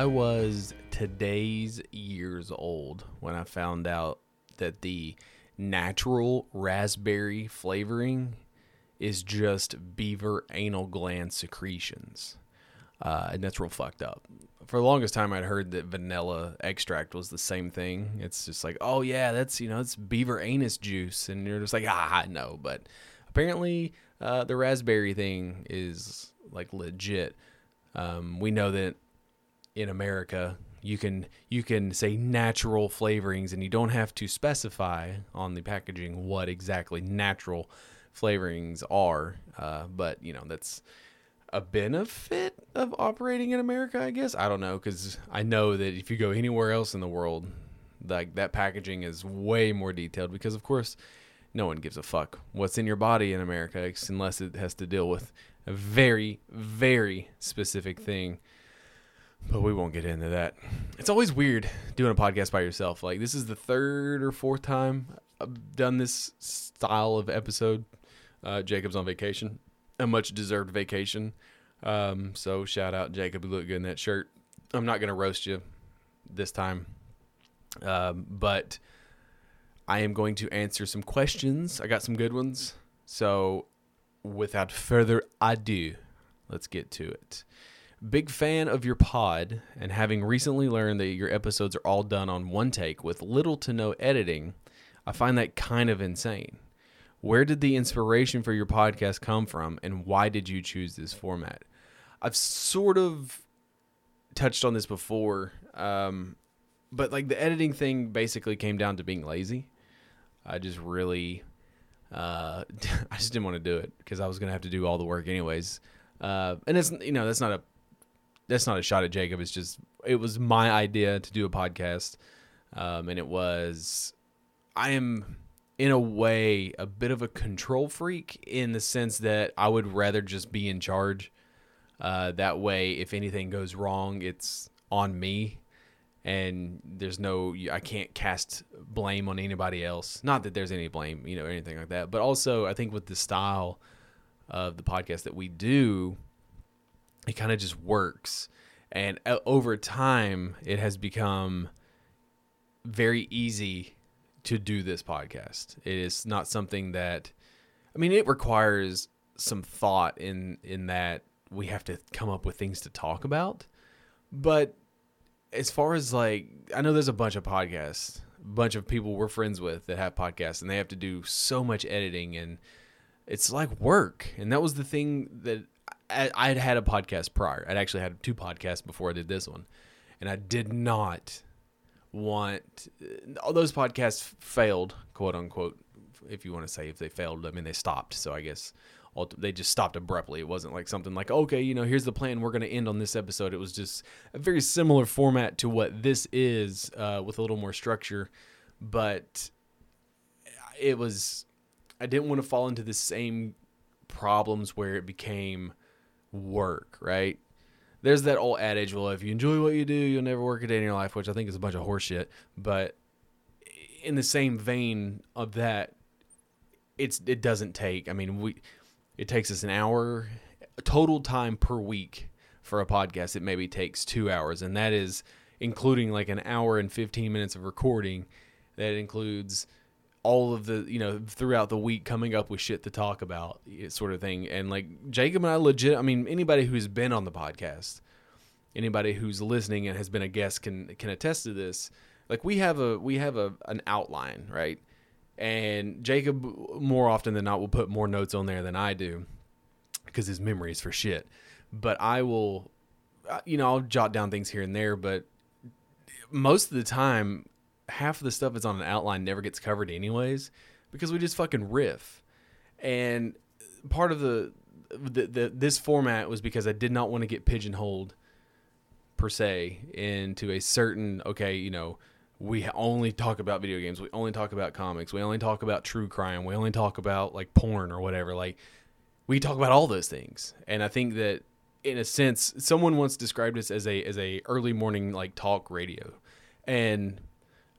I was today's years old when I found out that the natural raspberry flavoring is just beaver anal gland secretions. Uh, and that's real fucked up. For the longest time, I'd heard that vanilla extract was the same thing. It's just like, oh yeah, that's you know, it's beaver anus juice, and you're just like, ah, no. But apparently, uh, the raspberry thing is like legit. Um, we know that in America, you can you can say natural flavorings, and you don't have to specify on the packaging what exactly natural flavorings are. Uh, but you know that's a benefit of operating in America, I guess. I don't know because I know that if you go anywhere else in the world, like that packaging is way more detailed because, of course, no one gives a fuck what's in your body in America unless it has to deal with a very, very specific thing. But we won't get into that. It's always weird doing a podcast by yourself. Like this is the third or fourth time I've done this style of episode. Uh, Jacob's on vacation, a much deserved vacation. Um, so shout out Jacob, you look good in that shirt. I'm not gonna roast you this time, um, but I am going to answer some questions. I got some good ones. So without further ado, let's get to it. Big fan of your pod, and having recently learned that your episodes are all done on one take with little to no editing, I find that kind of insane. Where did the inspiration for your podcast come from, and why did you choose this format? I've sort of touched on this before, um, but like the editing thing basically came down to being lazy. I just really, uh, I just didn't want to do it because I was gonna have to do all the work anyways. Uh, and it's you know that's not a that's not a shot at Jacob. It's just it was my idea to do a podcast, um, and it was I am in a way a bit of a control freak in the sense that I would rather just be in charge. Uh, that way, if anything goes wrong, it's on me, and there's no I can't cast blame on anybody else. Not that there's any blame, you know, anything like that. But also, I think with the style of the podcast that we do it kind of just works. And uh, over time, it has become very easy to do this podcast. It is not something that, I mean, it requires some thought in in that we have to come up with things to talk about. But as far as like, I know there's a bunch of podcasts, a bunch of people we're friends with that have podcasts, and they have to do so much editing, and it's like work. And that was the thing that I had had a podcast prior. I'd actually had two podcasts before I did this one, and I did not want all those podcasts failed, quote unquote. If you want to say if they failed, I mean they stopped. So I guess they just stopped abruptly. It wasn't like something like, okay, you know, here's the plan. We're going to end on this episode. It was just a very similar format to what this is, uh, with a little more structure, but it was. I didn't want to fall into the same problems where it became work, right? There's that old adage, well, if you enjoy what you do, you'll never work a day in your life, which I think is a bunch of horseshit. But in the same vein of that, it's it doesn't take. I mean, we it takes us an hour total time per week for a podcast. It maybe takes two hours, and that is including like an hour and fifteen minutes of recording. That includes all of the you know throughout the week coming up with shit to talk about sort of thing. And like jacob and i legit i mean anybody who's been on the podcast anybody who's listening and has been a guest can can attest to this. Like we have a we have a an outline right? And jacob more often than not will put more notes on there than i do because his memory is for shit. But i will uh, you know i'll jot down things here and there but most of the time half of the stuff that's on an outline never gets covered anyways because we just fucking riff. And part of the, the, the this format was because I did not want to get pigeonholed per se into a certain okay, you know, we only talk about video games, we only talk about comics, we only talk about true crime, we only talk about like porn or whatever. Like we talk about all those things. And I think that in a sense, someone once described us as a as a early morning like talk radio. And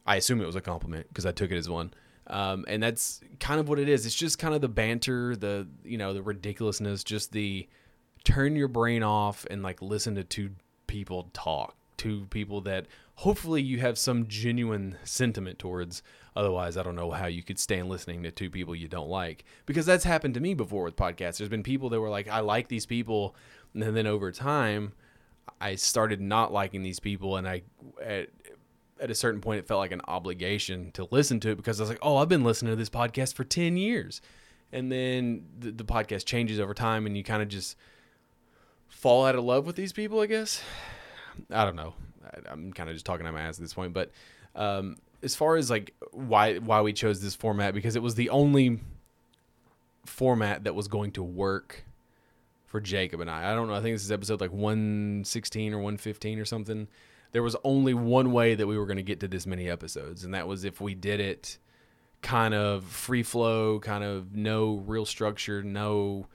I assume it was a compliment because I took it as one. Um, and that's kind of what it is. It's just kind of the banter, the you know, the ridiculousness, just the turn your brain off and like listen to two people talk, two people that hopefully you have some genuine sentiment towards. Otherwise, I don't know how you could stand listening to two people you don't like because that's happened to me before with podcasts. There's been people that were like, I like these people, and then over time, I started not liking these people, and I at, at a certain point, it felt like an obligation to listen to it because I was like, oh, I've been listening to this podcast for 10 years. And then the, the podcast changes over time and you kind of just fall out of love with these people, I guess. I don't know. I, am kind of just talking out my ass at this point. But um, as far as like why why we chose this format, because it was the only format that was going to work for Jacob and I. I don't know. I think this is episode like 116 or 115 or something there was only one way that we were going to get to this many episodes, and that was if we did it kind of free flow, kind of no real structure, no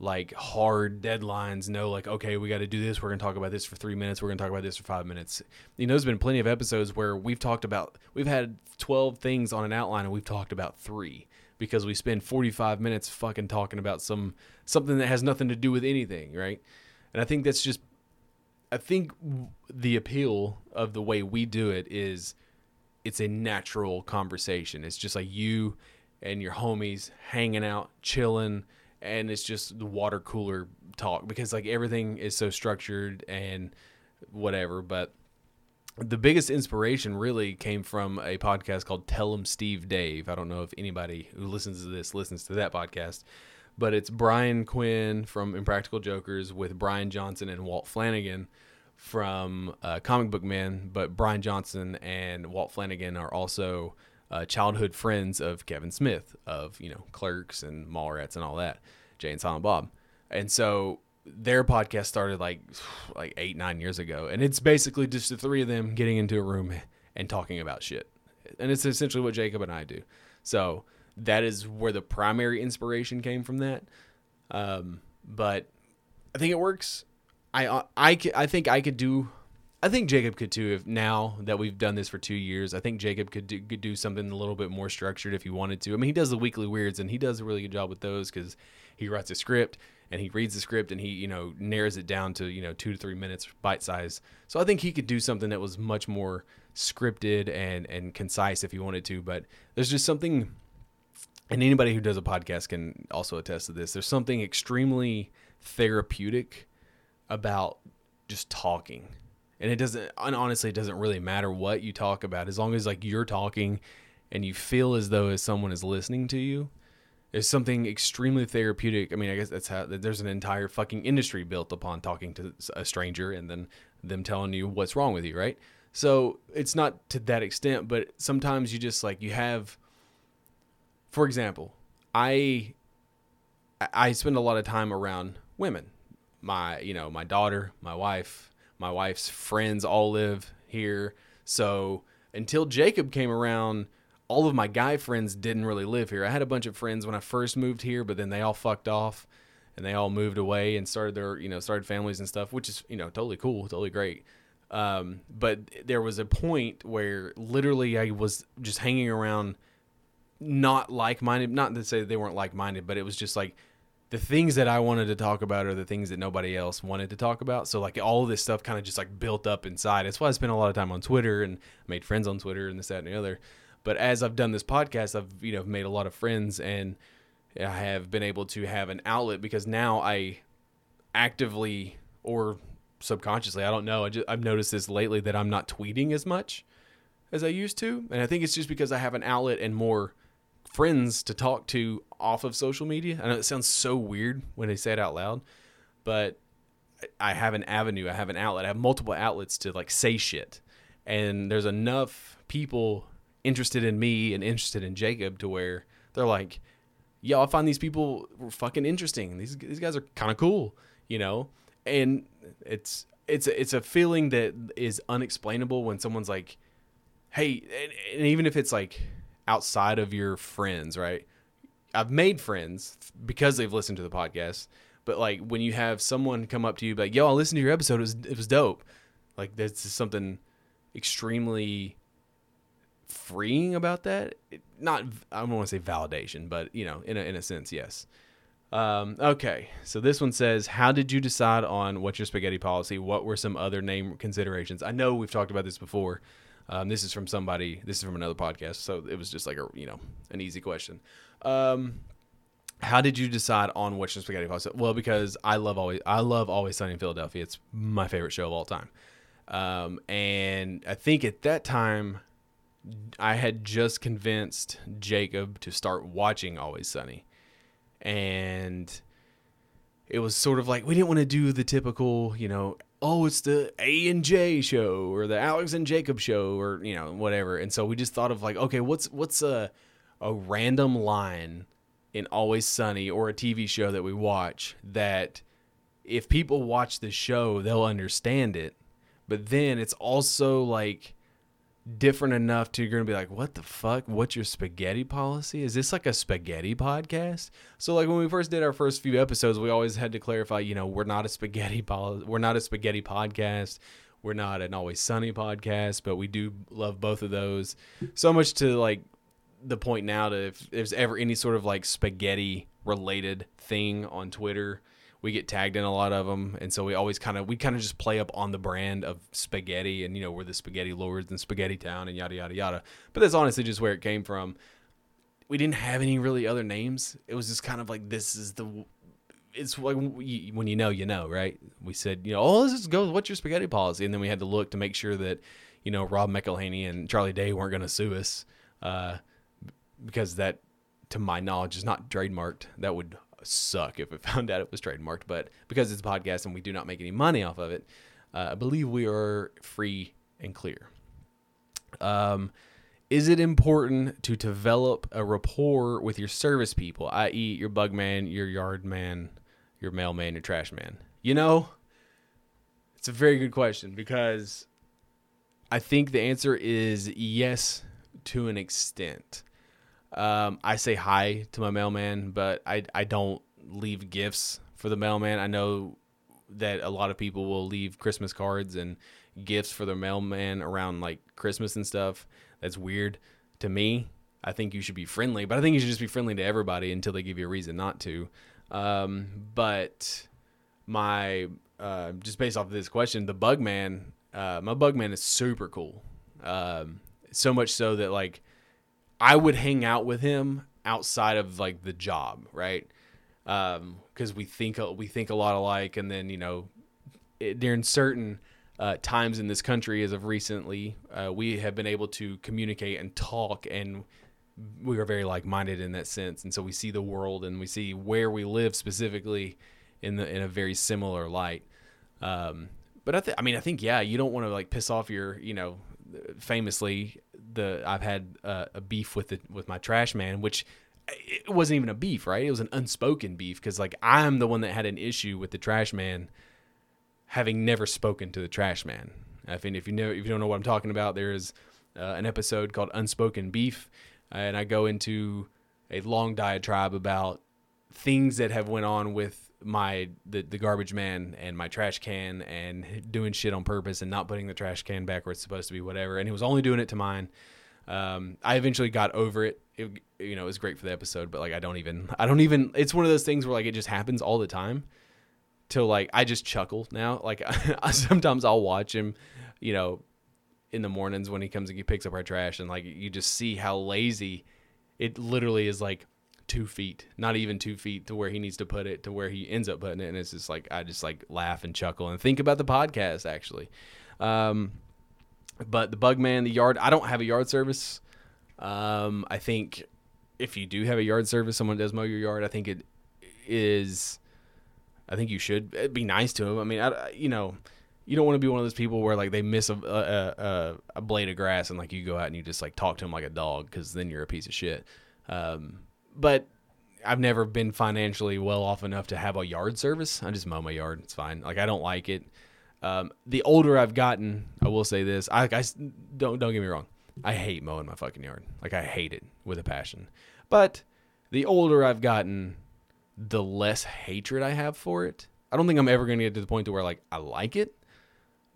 like hard deadlines, no like, okay, we got to do this. We're going to talk about this for three minutes. We're going to talk about this for five minutes. You know, there's been plenty of episodes where we've talked about, we've had 12 things on an outline and we've talked about three because we spend 45 minutes fucking talking about some, something that has nothing to do with anything. Right. And I think that's just I think the appeal of the way we do it is it's a natural conversation. It's just like you and your homies hanging out, chilling, and it's just the water cooler talk because like everything is so structured and whatever. But the biggest inspiration really came from a podcast called Tell 'em Steve Dave. I don't know if anybody who listens to this listens to that podcast, but it's Brian Quinn from Impractical Jokers with Bryan Johnson and Walt Flanagan from uh, Comic Book Man, but Bryan Johnson and Walt Flanagan are also uh, childhood friends of Kevin Smith of you know Clerks and Mallrats and all that, Jay and Silent Bob, and so their podcast started like like eight nine years ago, and it's basically just the three of them getting into a room and talking about shit, and it's essentially what Jacob and I do. So that is where the primary inspiration came from that, um, but I think it works I uh, I I think I could do. I think Jacob could too. If now that we've done this for two years, I think Jacob could do, could do something a little bit more structured if he wanted to. I mean, he does the weekly weirds, and he does a really good job with those because he writes a script and he reads the script and he you know narrows it down to you know two to three minutes bite size. So I think he could do something that was much more scripted and and concise if he wanted to. But there's just something, and anybody who does a podcast can also attest to this. There's something extremely therapeutic about just talking. And it doesn't and honestly it doesn't really matter what you talk about as long as like you're talking and you feel as though as someone is listening to you. There's something extremely therapeutic. I mean, I guess that's how there's an entire fucking industry built upon talking to a stranger and then them telling you what's wrong with you, right? So it's not to that extent, but sometimes you just like you have for example, I I spend a lot of time around women. My you know my daughter my wife my wife's friends all live here. So until jacob came around all of my guy friends didn't really live here. I had a bunch of friends when i first moved here but then they all fucked off and they all moved away and started their you know started families and stuff which is you know totally cool totally great. Um, but there was a point where literally i was just hanging around not like-minded not to say they weren't like-minded but it was just like the things that I wanted to talk about are the things that nobody else wanted to talk about. So like all this stuff kind of just like built up inside. That's why I spent a lot of time on Twitter and made friends on Twitter and this, that, and the other. But as I've done this podcast, I've you know made a lot of friends and I have been able to have an outlet because now I actively or subconsciously, I don't know. I just, I've noticed this lately that I'm not tweeting as much as I used to, and I think it's just because I have an outlet and more friends to talk to off of social media. I know it sounds so weird when they say it out loud, but I have an avenue, I have an outlet, I have multiple outlets to like say shit. And there's enough people interested in me and interested in Jacob to where they're like, yo, I find these people fucking interesting. These these guys are kind of cool, you know. And it's it's it's a feeling that is unexplainable when someone's like, hey, and, and even if it's like outside of your friends, right? I've made friends because they've listened to the podcast. But like when you have someone come up to you like, "Yo, I listened to your episode. It was, it was dope." Like that's something extremely freeing about that. It, not I don't want to say validation, but you know, in a, in a sense, yes. Um, okay, so this one says, "How did you decide on what's your spaghetti policy? What were some other name considerations?" I know we've talked about this before. Um, this is from somebody. This is from another podcast, so it was just like a you know an easy question. Um, how did you decide on which spaghetti pasta? Well, because I love always I love Always Sunny in Philadelphia. It's my favorite show of all time. Um, and I think at that time, I had just convinced Jacob to start watching Always Sunny, and it was sort of like we didn't want to do the typical, you know, oh, it's the A and J show or the Alex and Jacob show or you know whatever. And so we just thought of like, okay, what's what's a a random line in Always Sunny or a TV show that we watch that if people watch the show, they'll understand it. But then it's also like different enough to you're gonna be like, what the fuck? What's your spaghetti policy? Is this like a spaghetti podcast? So like when we first did our first few episodes, we always had to clarify, you know, we're not a spaghetti poli- we're not a spaghetti podcast. We're not an always sunny podcast, but we do love both of those. So much to like the point now to if there's ever any sort of like spaghetti related thing on Twitter, we get tagged in a lot of them, and so we always kind of we kind of just play up on the brand of spaghetti, and you know we're the spaghetti lords and spaghetti town and yada yada yada. But that's honestly just where it came from. We didn't have any really other names. It was just kind of like this is the. It's like when you know, you know, right? We said, you know, oh, let's just go. What's your spaghetti policy? And then we had to look to make sure that, you know, Rob McElhenney and Charlie Day weren't going to sue us. Uh, because that, to my knowledge, is not trademarked. That would suck if it found out it was trademarked. But because it's a podcast and we do not make any money off of it, uh, I believe we are free and clear. Um, is it important to develop a rapport with your service people, i.e., your bug man, your yard man, your mailman, your trash man? You know, it's a very good question because I think the answer is yes to an extent. Um, I say hi to my mailman, but I I don't leave gifts for the mailman. I know that a lot of people will leave Christmas cards and gifts for their mailman around like Christmas and stuff. That's weird to me. I think you should be friendly, but I think you should just be friendly to everybody until they give you a reason not to. Um, but my uh, just based off of this question, the bug man, uh, my bug man is super cool. Um, so much so that like I would hang out with him outside of like the job, right? Because um, we think we think a lot alike, and then you know, it, during certain uh, times in this country, as of recently, uh, we have been able to communicate and talk, and we are very like-minded in that sense, and so we see the world and we see where we live specifically in the in a very similar light. Um, but I, th- I mean, I think yeah, you don't want to like piss off your, you know, famously the I've had uh, a beef with the with my trash man, which it wasn't even a beef, right? It was an unspoken beef because like I'm the one that had an issue with the trash man, having never spoken to the trash man. I think if you know if you don't know what I'm talking about, there is uh, an episode called Unspoken Beef, and I go into a long diatribe about things that have went on with my the, the garbage man and my trash can and doing shit on purpose and not putting the trash can back where it's supposed to be whatever. And he was only doing it to mine. Um, i eventually got over it. it you know it was great for the episode but like i don't even i don't even it's one of those things where like it just happens all the time till like i just chuckle now. Like sometimes i'll watch him you know in the mornings when he comes and he picks up our trash and like you just see how lazy it literally is like two feet, not even two feet to where he needs to put it to where he ends up putting it. And it's just like, I just like laugh and chuckle and think about the podcast actually. Um, but the bug man, the yard, I don't have a yard service. Um, I think if you do have a yard service, someone does mow your yard, I think it is, I think you should be nice to him. I mean, I, you know, you don't want to be one of those people where like they miss a a, a, a blade of grass and like you go out and you just like talk to them like a dog because then you're a piece of shit. Um, but I've never been financially well off enough to have a yard service. I just mow my yard. It's fine. Like I don't like it. Um, the older I've gotten, I will say this. I, I don't don't get me wrong. I hate mowing my fucking yard. Like I hate it with a passion. But the older I've gotten, the less hatred I have for it. I don't think I'm ever going to get to the point to where like I like it,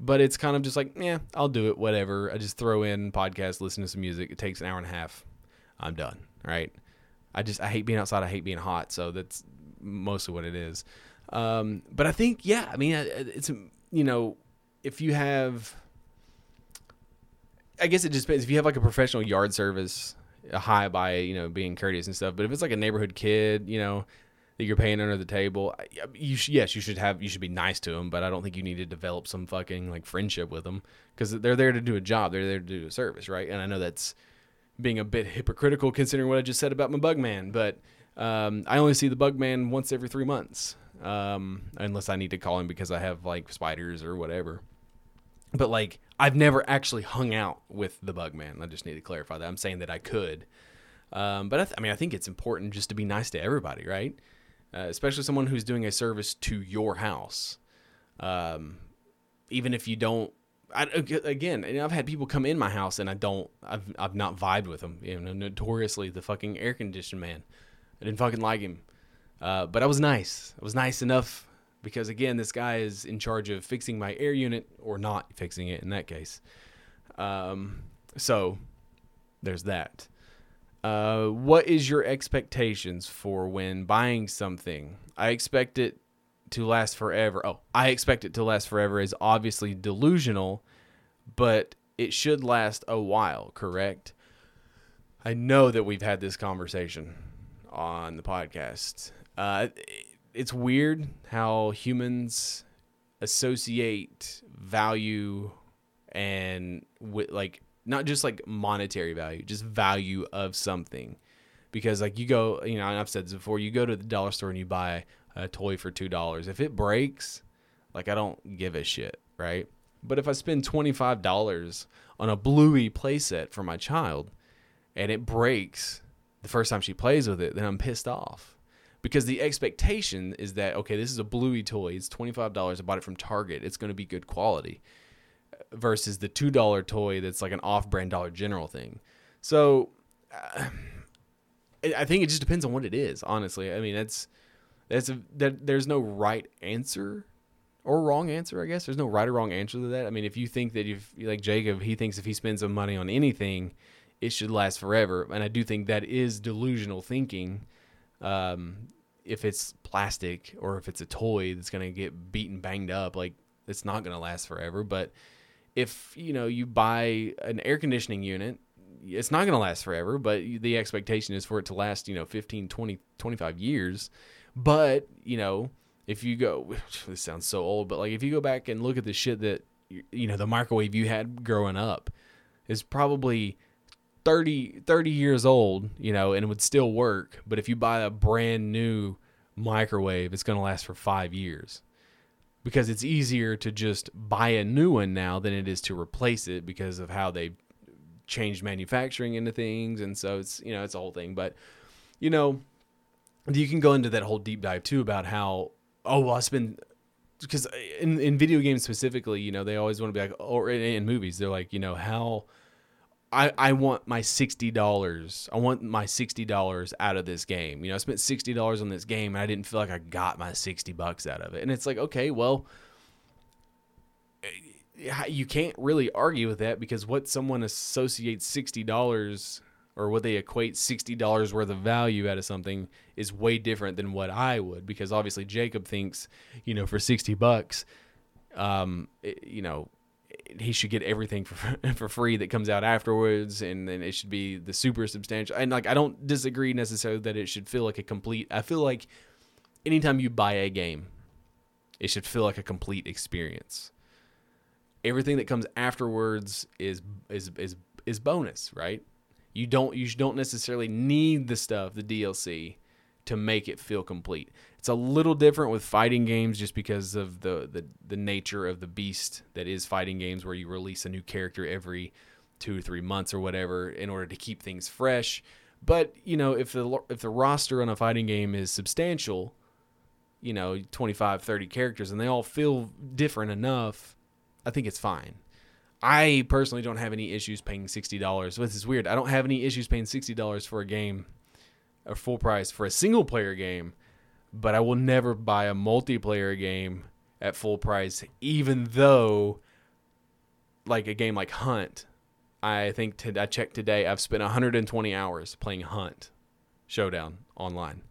but it's kind of just like, yeah, I'll do it, whatever. I just throw in podcast, listen to some music. It takes an hour and a half. I'm done. Right. I just I hate being outside. I hate being hot. So that's mostly what it is. Um, but I think yeah. I mean, it's you know, if you have, I guess it just depends. If you have like a professional yard service, a high by you know being courteous and stuff. But if it's like a neighborhood kid, you know, that you're paying under the table, you sh- yes, you should have you should be nice to them. But I don't think you need to develop some fucking like friendship with them because they're there to do a job. They're there to do a service, right? And I know that's being a bit hypocritical considering what I just said about my bug man, but um, I only see the bug man once every three months, um, unless I need to call him because I have like spiders or whatever. But like, I've never actually hung out with the bug man. I just need to clarify that. I'm saying that I could, um, but I, th- I, mean, I think it's important just to be nice to everybody, right? Uh, especially someone who's doing a service to your house. Um, even if you don't I, again, I've had people come in my house and I don't, I've, I've not vibed with them. You know, notoriously the fucking air conditioned man. I didn't fucking like him. Uh, but I was nice. I was nice enough because again, this guy is in charge of fixing my air unit or not fixing it in that case. Um, so there's that. Uh, what is your expectations for when buying something? I expect it to last forever. Oh, I expect it to last forever is obviously delusional, but it should last a while, correct? I know that we've had this conversation on the podcast. Uh, it's weird how humans associate value and with like not just like monetary value, just value of something. Because like you go, you know, and I've said this before, you go to the dollar store and you buy a toy for two dollars. If it breaks, like I don't give a shit, right? But if I spend twenty five dollars on a Bluey playset for my child, and it breaks the first time she plays with it, then I'm pissed off because the expectation is that okay, this is a Bluey toy. It's twenty five dollars. I bought it from Target. It's going to be good quality. Versus the two dollar toy that's like an off brand Dollar General thing. So. Uh, I think it just depends on what it is. Honestly, I mean, it's that's a, that there's no right answer or wrong answer. I guess there's no right or wrong answer to that. I mean, if you think that if like Jacob, he thinks if he spends some money on anything, it should last forever, and I do think that is delusional thinking. Um, if it's plastic or if it's a toy that's gonna get beaten, banged up, like it's not gonna last forever. But if you know you buy an air conditioning unit it's not going to last forever but the expectation is for it to last you know 15 20 25 years but, you know, if you go, this sounds so old, but like if you go back and look at the shit that, you know, the microwave you had growing up is probably 30, 30 years old, you know, and it would still work. But if you buy a brand new microwave, it's going to last for five years because it's easier to just buy a new one now than it is to replace it because of how they changed manufacturing into things. And so it's, you know, it's a whole thing. But, you know, you can go into that whole deep dive too about how oh well, I spend because in in video games specifically, you know, they always want to be like or in, in movies, they're like, you know, how I, I want my sixty dollars. I want my sixty dollars out of this game. You know, I spent sixty dollars on this game and I didn't feel like I got my sixty bucks out of it. And it's like, okay, well, eh, you can't really argue with that because what someone associates sixty dollars or what they equate $60 worth of value out of something is way different than what I would because obviously Jacob thinks, you know, for 60 bucks, um, it, you know, he should get everything for for free that comes out afterwards and then it should be the super substantial. And like I don't disagree necessarily that it should feel like a complete I feel like anytime you buy a game it should feel like a complete experience. Everything that comes afterwards is is is is bonus right you don't you don't necessarily need the stuff the DLC to make it feel complete. It's a little different with fighting games just because of the, the the nature of the beast that is fighting games where you release a new character every 2 or 3 months or whatever in order to keep things fresh. But, you know, if the if the roster on a fighting game is substantial, you know, 25, 30 characters and they all feel different enough, I think it's fine. I personally don't have any issues paying $60. This is weird. I don't have any issues paying $60 for a game or full price for a single player game, but I will never buy a multiplayer game at full price, even though, like a game like Hunt, I think I checked today, I've spent 120 hours playing Hunt Showdown online.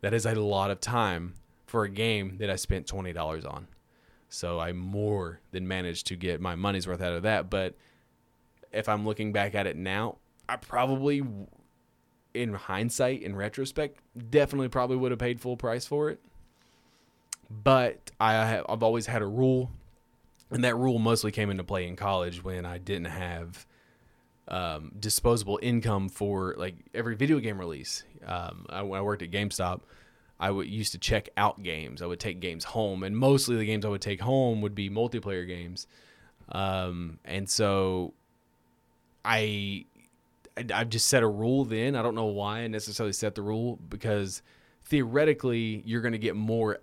That is a lot of time for a game that I spent $20 on. So I more than managed to get my money's worth out of that. But if I'm looking back at it now, I probably, in hindsight, in retrospect, definitely probably would have paid full price for it. But I have, I've always had a rule, and that rule mostly came into play in college when I didn't have um, disposable income for like every video game release. Um, I, I worked at GameStop, I would used to check out games. I would take games home, and mostly the games I would take home would be multiplayer games. Um, and so I, I I've just set a rule. Then I don't know why I necessarily set the rule because theoretically you're going to get more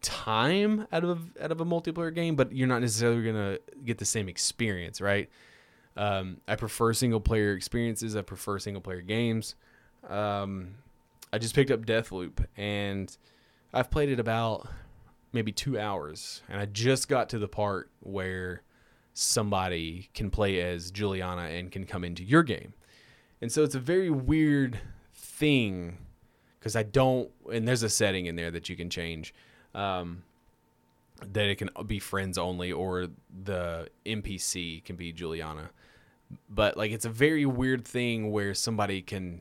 time out of out of a multiplayer game, but you're not necessarily going to get the same experience, right? Um, I prefer single player experiences. I prefer single player games. Um, I just picked up Deathloop and I've played it about maybe two hours, and I just got to the part where somebody can play as Juliana and can come into your game. And so it's a very weird thing because I don't, and there's a setting in there that you can change. Um, that it can be friends only or the NPC can be Juliana. But like it's a very weird thing where somebody can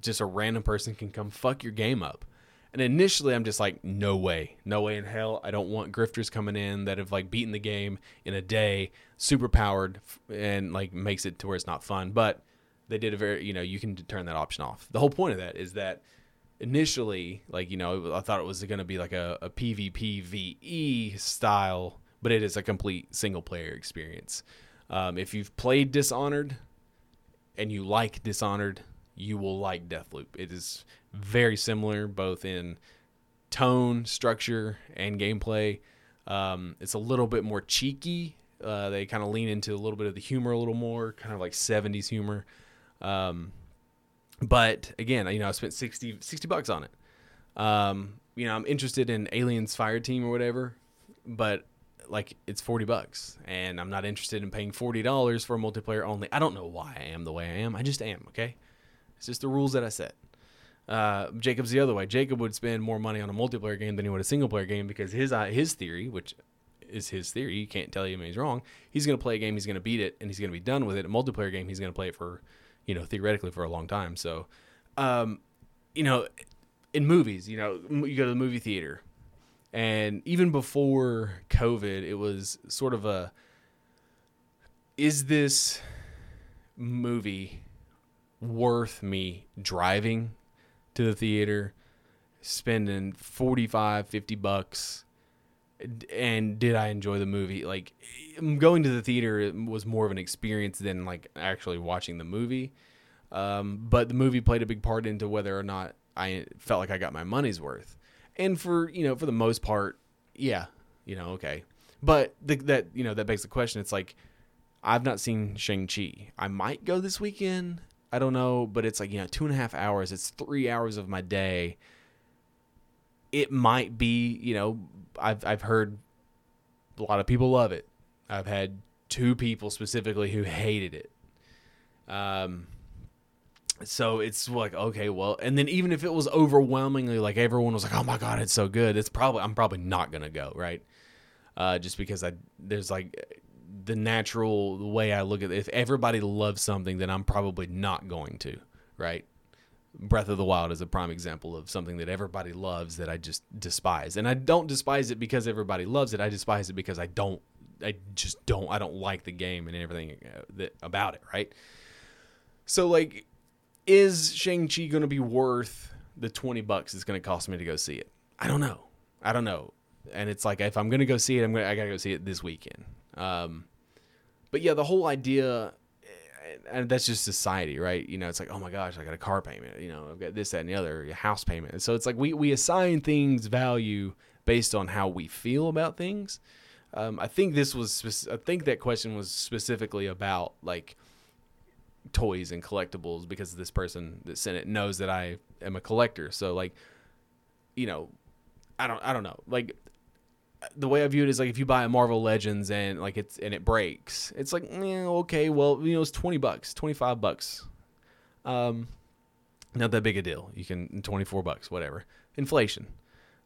just a random person can come fuck your game up. And initially, I'm just like, no way, no way in hell. I don't want grifters coming in that have like beaten the game in a day, super powered, and like makes it to where it's not fun. But they did a very, you know, you can turn that option off. The whole point of that is that initially, like, you know, I thought it was going to be like a, a PvP VE style, but it is a complete single player experience. Um, if you've played Dishonored and you like Dishonored, you will like Deathloop. It is very similar both in tone, structure, and gameplay. Um, it's a little bit more cheeky. Uh, they kind of lean into a little bit of the humor a little more, kind of like 70s humor. Um, but again, you know, I spent 60, 60 bucks on it. Um, you know, I'm interested in Aliens Fire Team or whatever, but like it's 40 bucks and I'm not interested in paying $40 for a multiplayer only. I don't know why I am the way I am. I just am, okay? It's just the rules that I set. Uh, Jacob's the other way. Jacob would spend more money on a multiplayer game than he would a single player game because his uh, his theory, which is his theory, you can't tell him he's wrong. He's going to play a game, he's going to beat it, and he's going to be done with it. A multiplayer game, he's going to play it for, you know, theoretically for a long time. So, um, you know, in movies, you know, you go to the movie theater, and even before COVID, it was sort of a, is this movie worth me driving to the theater, spending 45, 50 bucks? And did I enjoy the movie? Like, going to the theater was more of an experience than like actually watching the movie. Um, but the movie played a big part into whether or not I felt like I got my money's worth. And for you know, for the most part, yeah, you know, okay. But the, that you know that begs the question. It's like I've not seen Shang Chi. I might go this weekend. I don't know, but it's like, you know, two and a half hours. It's three hours of my day. It might be, you know, I've, I've heard a lot of people love it. I've had two people specifically who hated it. Um, so it's like okay well and then even if it was overwhelmingly like everyone was like oh my god it's so good it's probably i'm probably not gonna go right uh, just because i there's like the natural way I look at it. If everybody loves something, then I'm probably not going to, right? Breath of the Wild is a prime example of something that everybody loves that I just despise. And I don't despise it because everybody loves it. I despise it because I don't I just don't I don't like the game and everything uh, that about it, right? So like is Shang-Chi going to be worth the 20 bucks it's going to cost me to go see it. I don't know. I don't know. And it's like if I'm going to go see it, I'm going to I got to go see it this weekend. Um but yeah, the whole idea and that's just society, right? You know, it's like, oh my gosh, I got a car payment, you know, I've got this, that, and the other, house payment. So it's like we, we assign things value based on how we feel about things. Um, I think this was, I think that question was specifically about like toys and collectibles because this person that sent it knows that I am a collector. So like, you know, I don't, I don't know. Like the way I view it is like if you buy a Marvel Legends and like it's and it breaks, it's like eh, okay, well you know it's twenty bucks, twenty five bucks, um, not that big a deal. You can twenty four bucks, whatever, inflation,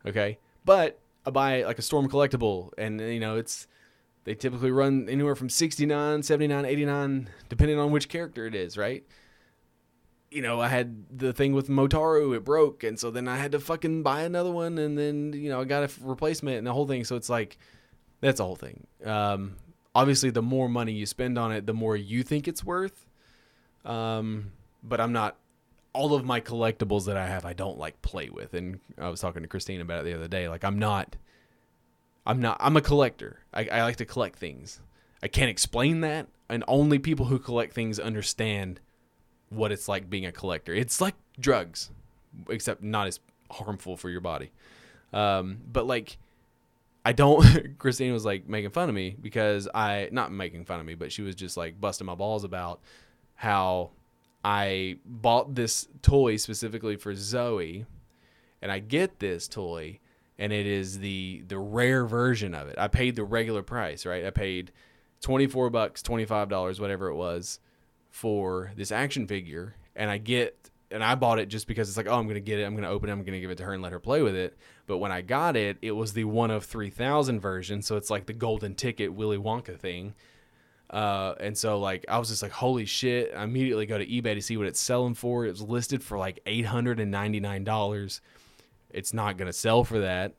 okay. But I buy like a Storm collectible, and you know it's they typically run anywhere from 69, 79, 89, depending on which character it is, right? You know, I had the thing with Motaro, it broke, and so then I had to fucking buy another one, and then you know I got a replacement and the whole thing. So it's like that's the whole thing. Um, obviously, the more money you spend on it, the more you think it's worth. Um, but I'm not. All of my collectibles that I have, I don't like play with, and I was talking to Christine about it the other day. Like I'm not. I'm not. I'm a collector. I, I like to collect things. I can't explain that, and only people who collect things understand what it's like being a collector. It's like drugs, except not as harmful for your body. Um, but like, I don't. Christine was like making fun of me because I not making fun of me, but she was just like busting my balls about how I bought this toy specifically for Zoe, and I get this toy, and it is the the rare version of it. I paid the regular price, right? I paid twenty four bucks, twenty five dollars, whatever it was for this action figure, and I get and I bought it just because it's like, oh, I'm gonna get it, I'm gonna open it, I'm gonna give it to her and let her play with it. But when I got it, it was the one of three thousand version, so it's like the golden ticket Willy Wonka thing. Uh, and so like I was just like, holy shit! I immediately go to eBay to see what it's selling for. It was listed for like eight hundred and ninety nine dollars. It's not gonna sell for that.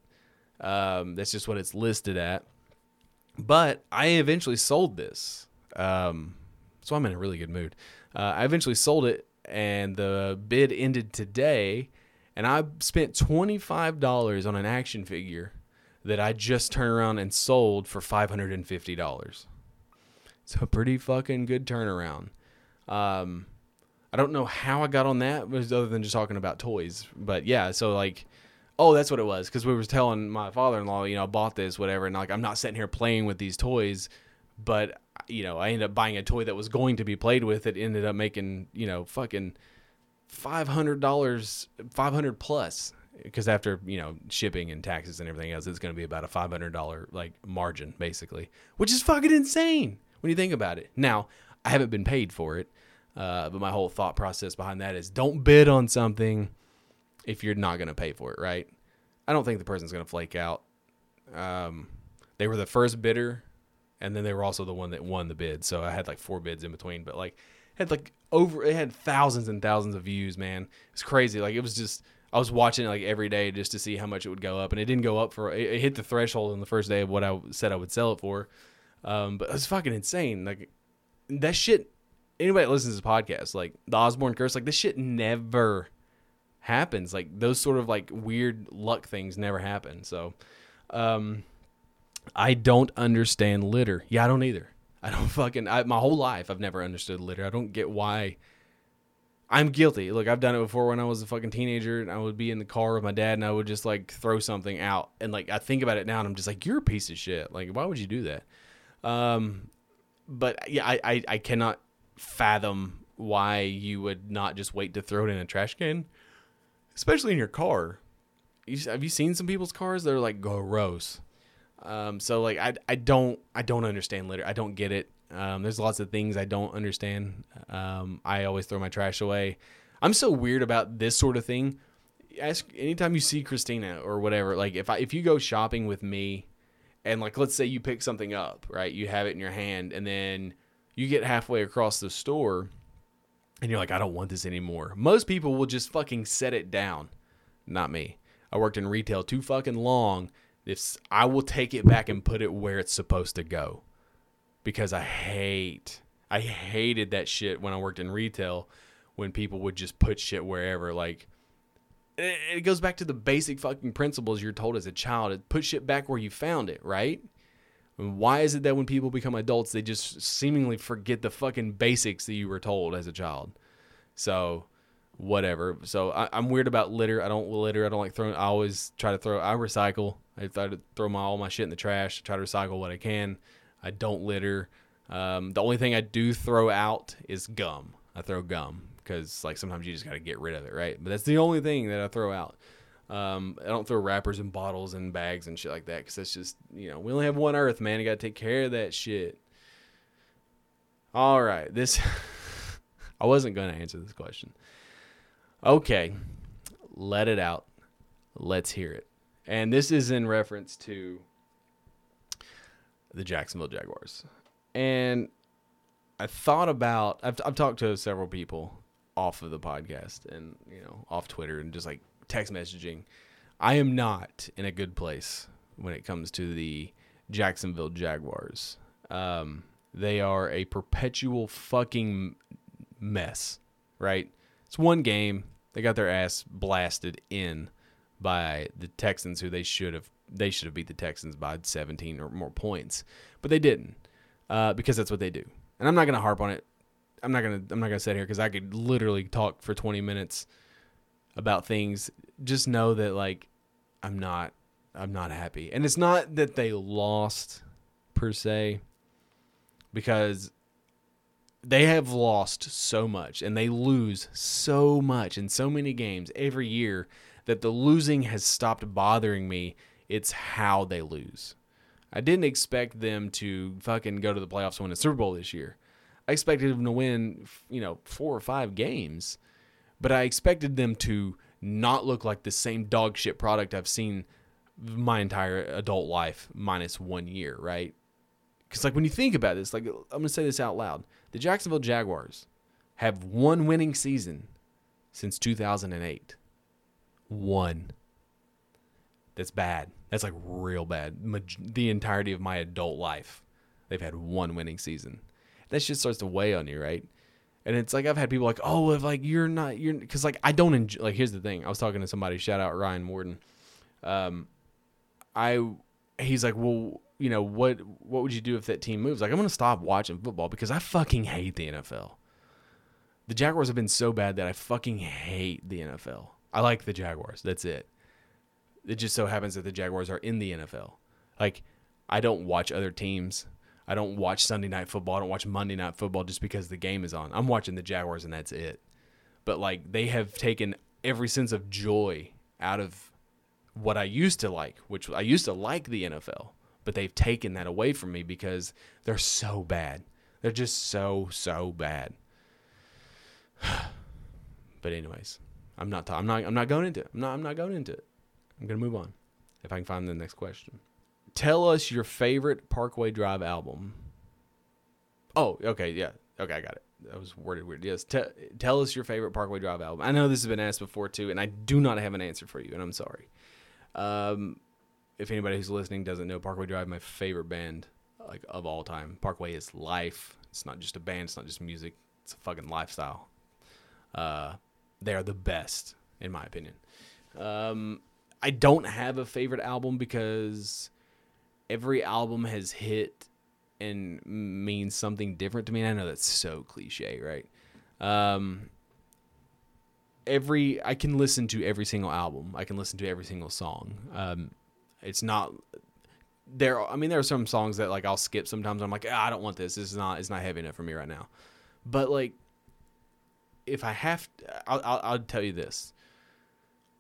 Um, that's just what it's listed at. But I eventually sold this. Um, so I'm in a really good mood. Uh, I eventually sold it, and the bid ended today, and I spent twenty five dollars on an action figure that I just turned around and sold for five hundred and fifty dollars. It's a pretty fucking good turnaround. Um, I don't know how I got on that, other than just talking about toys. But yeah, so like, oh, that's what it was. Because we were telling my father-in-law, you know, I bought this, whatever, and like I'm not sitting here playing with these toys, but you know, I ended up buying a toy that was going to be played with. It ended up making, you know, fucking five hundred dollars, five hundred plus. Because after you know shipping and taxes and everything else, it's going to be about a five hundred dollar like margin basically, which is fucking insane when you think about it. Now I haven't been paid for it, uh, but my whole thought process behind that is don't bid on something if you're not going to pay for it, right? I don't think the person's going to flake out. Um, they were the first bidder and then they were also the one that won the bid. So I had like four bids in between, but like had like over it had thousands and thousands of views, man. It's crazy. Like it was just I was watching it like every day just to see how much it would go up, and it didn't go up for it, hit the threshold on the first day of what I said I would sell it for. Um, but it was fucking insane. Like that shit. Anybody that listens to this podcast, like the Osborne curse, like this shit never happens. Like those sort of like weird luck things never happen. So, um, I don't understand litter. Yeah, I don't either. I don't fucking. I, my whole life, I've never understood litter. I don't get why. I'm guilty. Look, I've done it before when I was a fucking teenager, and I would be in the car with my dad, and I would just like throw something out, and like I think about it now, and I'm just like, you're a piece of shit. Like, why would you do that? Um, but yeah, I, I, I cannot fathom why you would not just wait to throw it in a trash can, especially in your car. You, have you seen some people's cars? They're like gross. Um, so like I, I don't I don't understand litter. I don't get it. Um, there's lots of things I don't understand. Um, I always throw my trash away. I'm so weird about this sort of thing. Ask anytime you see Christina or whatever. Like if I if you go shopping with me, and like let's say you pick something up, right? You have it in your hand, and then you get halfway across the store, and you're like, I don't want this anymore. Most people will just fucking set it down. Not me. I worked in retail too fucking long if I will take it back and put it where it's supposed to go because I hate I hated that shit when I worked in retail when people would just put shit wherever like it goes back to the basic fucking principles you're told as a child. Put shit back where you found it, right? Why is it that when people become adults, they just seemingly forget the fucking basics that you were told as a child? So, whatever. So I, I'm weird about litter. I don't litter. I don't like throwing. I always try to throw. I recycle. I try to throw my all my shit in the trash. I Try to recycle what I can. I don't litter. Um, the only thing I do throw out is gum. I throw gum because like sometimes you just got to get rid of it, right? But that's the only thing that I throw out. Um, I don't throw wrappers and bottles and bags and shit like that because that's just you know we only have one Earth, man. You got to take care of that shit. All right, this I wasn't to answer this question. Okay, let it out. Let's hear it. And this is in reference to the Jacksonville Jaguars. And I thought about I've I've talked to several people off of the podcast and you know off Twitter and just like text messaging. I am not in a good place when it comes to the Jacksonville Jaguars. Um, they are a perpetual fucking mess, right? It's one game. They got their ass blasted in by the Texans, who they should have they should have beat the Texans by 17 or more points, but they didn't uh, because that's what they do. And I'm not gonna harp on it. I'm not gonna I'm not gonna sit here because I could literally talk for 20 minutes about things. Just know that like I'm not I'm not happy, and it's not that they lost per se because they have lost so much and they lose so much in so many games every year that the losing has stopped bothering me. It's how they lose. I didn't expect them to fucking go to the playoffs and win a Super Bowl this year. I expected them to win, you know, four or five games, but I expected them to not look like the same dog shit product I've seen my entire adult life minus one year, right? Because like when you think about this, like I'm gonna say this out loud, the Jacksonville Jaguars have one winning season since 2008. One. That's bad. That's like real bad. The entirety of my adult life, they've had one winning season. That shit starts to weigh on you, right? And it's like I've had people like, oh, if like you're not, you're because like I don't enjoy. Like here's the thing. I was talking to somebody. Shout out Ryan Morton. Um, I he's like, well, you know what? What would you do if that team moves? Like I'm gonna stop watching football because I fucking hate the NFL. The Jaguars have been so bad that I fucking hate the NFL. I like the Jaguars. That's it. It just so happens that the Jaguars are in the NFL. Like I don't watch other teams. I don't watch Sunday night football. I don't watch Monday night football just because the game is on. I'm watching the Jaguars and that's it. But like they have taken every sense of joy out of what I used to like, which I used to like the NFL, but they've taken that away from me because they're so bad. They're just so so bad. but anyways, I'm not ta- I'm not I'm not going into it. I'm not I'm not going into it. I'm going to move on. If I can find the next question. Tell us your favorite Parkway Drive album. Oh, okay, yeah. Okay, I got it. That was worded weird. Yes, te- tell us your favorite Parkway Drive album. I know this has been asked before too, and I do not have an answer for you, and I'm sorry. Um, if anybody who's listening doesn't know Parkway Drive, my favorite band like of all time. Parkway is life. It's not just a band. It's not just music. It's a fucking lifestyle. Uh, they are the best in my opinion. Um, I don't have a favorite album because every album has hit and means something different to me. And I know that's so cliche, right? Um, every I can listen to every single album. I can listen to every single song. Um, it's not there. I mean, there are some songs that like I'll skip sometimes. I'm like, ah, I don't want this. This is not. It's not heavy enough for me right now. But like, if I have, to, I'll, I'll, I'll tell you this.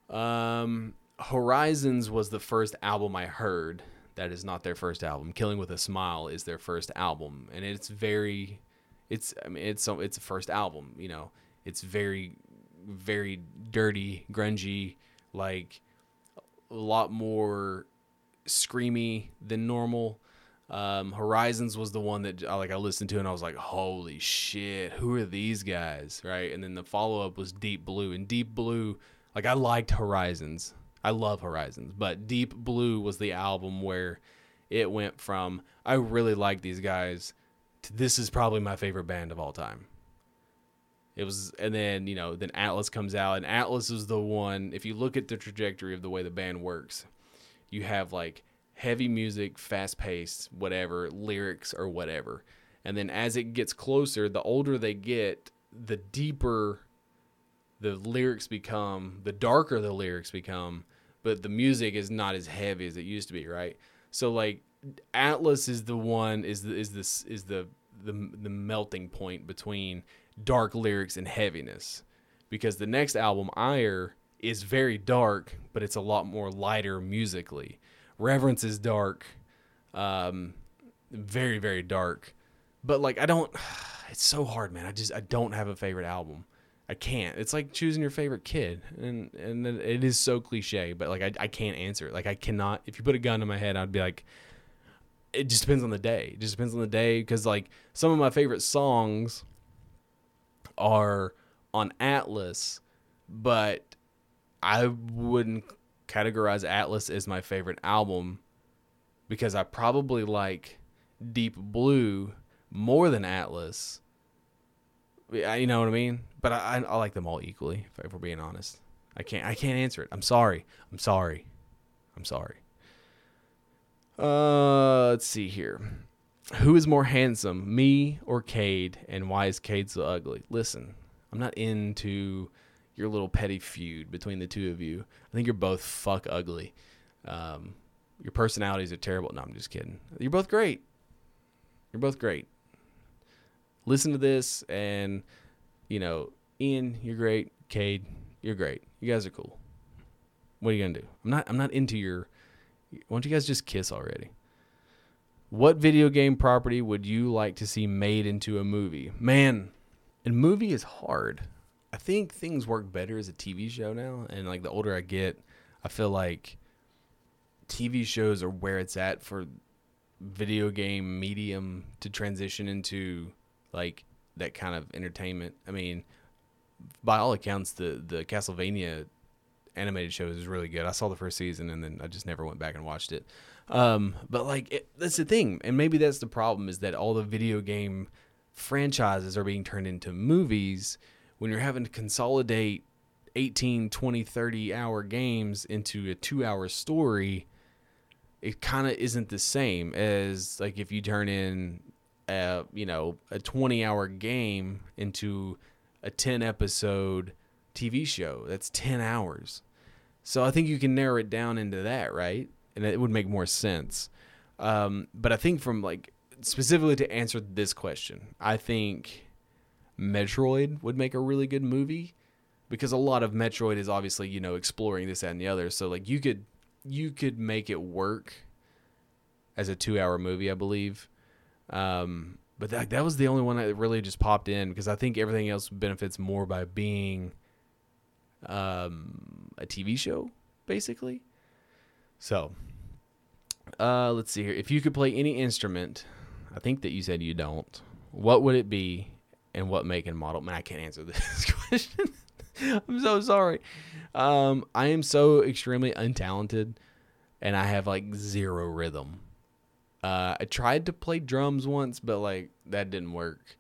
Um, Horizons was the first album I heard. That is not their first album. Killing with a Smile is their first album, and it's very, it's I mean it's it's a first album. You know, it's very, very dirty, grungy, like a lot more screamy than normal. Um, Horizons was the one that like I listened to and I was like, holy shit, who are these guys, right? And then the follow up was Deep Blue, and Deep Blue, like I liked Horizons, I love Horizons, but Deep Blue was the album where it went from I really like these guys to this is probably my favorite band of all time. It was, and then you know, then Atlas comes out, and Atlas is the one. If you look at the trajectory of the way the band works, you have like heavy music, fast paced, whatever lyrics or whatever, and then as it gets closer, the older they get, the deeper the lyrics become, the darker the lyrics become, but the music is not as heavy as it used to be, right? So like Atlas is the one is the is this is the the the melting point between dark lyrics and heaviness. Because the next album, Ire, is very dark, but it's a lot more lighter musically. Reverence is dark, um, very very dark, but like I don't. It's so hard, man. I just I don't have a favorite album. I can't. It's like choosing your favorite kid, and and it is so cliche, but like I, I can't answer it. Like I cannot. If you put a gun to my head, I'd be like, it just depends on the day. It just depends on the day because like some of my favorite songs are on Atlas, but I wouldn't categorize Atlas as my favorite album because I probably like Deep Blue more than Atlas. You know what I mean? But I, I like them all equally, if we're being honest. I can't I can't answer it. I'm sorry. I'm sorry. I'm sorry. Uh, let's see here. Who is more handsome, me or Cade? And why is Cade so ugly? Listen, I'm not into your little petty feud between the two of you. I think you're both fuck ugly. Um, your personalities are terrible. No, I'm just kidding. You're both great. You're both great. Listen to this, and you know, Ian, you're great. Cade, you're great. You guys are cool. What are you gonna do? I'm not. I'm not into your. Why don't you guys just kiss already? What video game property would you like to see made into a movie? Man, a movie is hard. I think things work better as a TV show now, and like the older I get, I feel like TV shows are where it's at for video game medium to transition into like that kind of entertainment. I mean, by all accounts, the the Castlevania animated show is really good. I saw the first season and then I just never went back and watched it. Um, but like it, that's the thing, and maybe that's the problem is that all the video game franchises are being turned into movies when you're having to consolidate 18, 20, 30 hour games into a 2-hour story. It kind of isn't the same as like if you turn in a, you know, a 20 hour game into a 10 episode TV show. That's 10 hours. So I think you can narrow it down into that, right? And it would make more sense. Um, but I think from like specifically to answer this question, I think Metroid would make a really good movie because a lot of Metroid is obviously, you know, exploring this, and the other. So like you could you could make it work as a two hour movie, I believe. Um, but that that was the only one that really just popped in because I think everything else benefits more by being um, a TV show, basically. So, uh, let's see here. If you could play any instrument, I think that you said you don't. What would it be, and what make and model? Man, I can't answer this question. I'm so sorry. Um, I am so extremely untalented, and I have like zero rhythm. Uh, I tried to play drums once, but like that didn't work.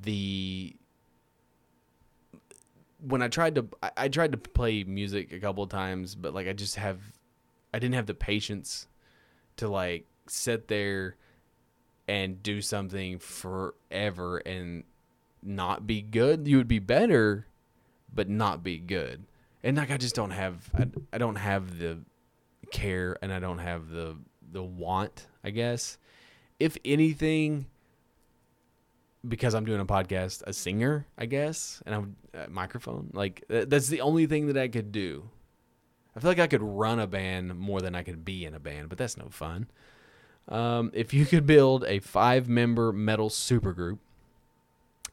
The when I tried to, I, I tried to play music a couple times, but like I just have, I didn't have the patience to like sit there and do something forever and not be good. You would be better, but not be good. And like I just don't have, I, I don't have the care, and I don't have the the want, I guess. If anything, because I'm doing a podcast, a singer, I guess, and I'm a microphone. Like that's the only thing that I could do. I feel like I could run a band more than I could be in a band, but that's no fun. Um, if you could build a five-member metal supergroup,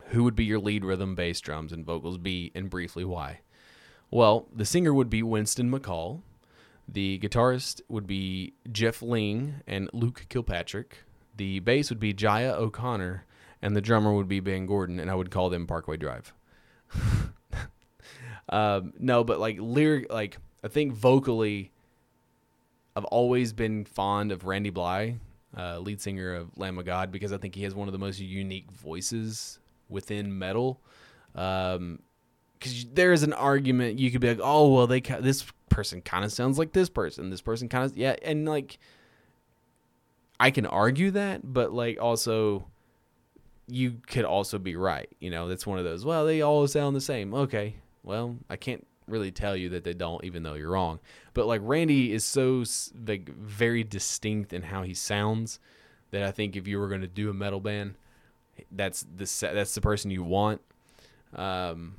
who would be your lead rhythm, bass, drums, and vocals be, and briefly why? Well, the singer would be Winston McCall. The guitarist would be Jeff Ling and Luke Kilpatrick. The bass would be Jia O'Connor, and the drummer would be Ben Gordon, and I would call them Parkway Drive. um, no, but like lyric, like I think vocally, I've always been fond of Randy Blythe, uh, lead singer of Lamb of God, because I think he has one of the most unique voices within metal. Um, because there is an argument you could be like, oh well, they ca- this person kind of sounds like this person, this person kind of yeah, and like I can argue that, but like also you could also be right. You know, that's one of those. Well, they all sound the same. Okay, well, I can't really tell you that they don't, even though you're wrong. But like Randy is so like very distinct in how he sounds that I think if you were going to do a metal band, that's the that's the person you want. Um,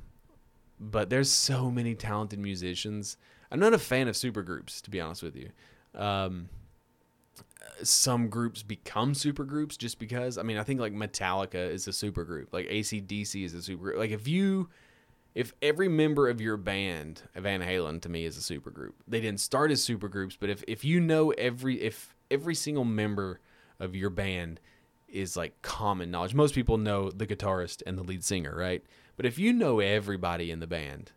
but there's so many talented musicians. I'm not a fan of supergroups, to be honest with you. Um, some groups become supergroups just because. I mean, I think like Metallica is a supergroup, like ACDC is a supergroup. Like if you, if every member of your band, Van Halen to me is a supergroup. They didn't start as supergroups, but if if you know every if every single member of your band is like common knowledge. Most people know the guitarist and the lead singer, right? But if you know everybody in the band,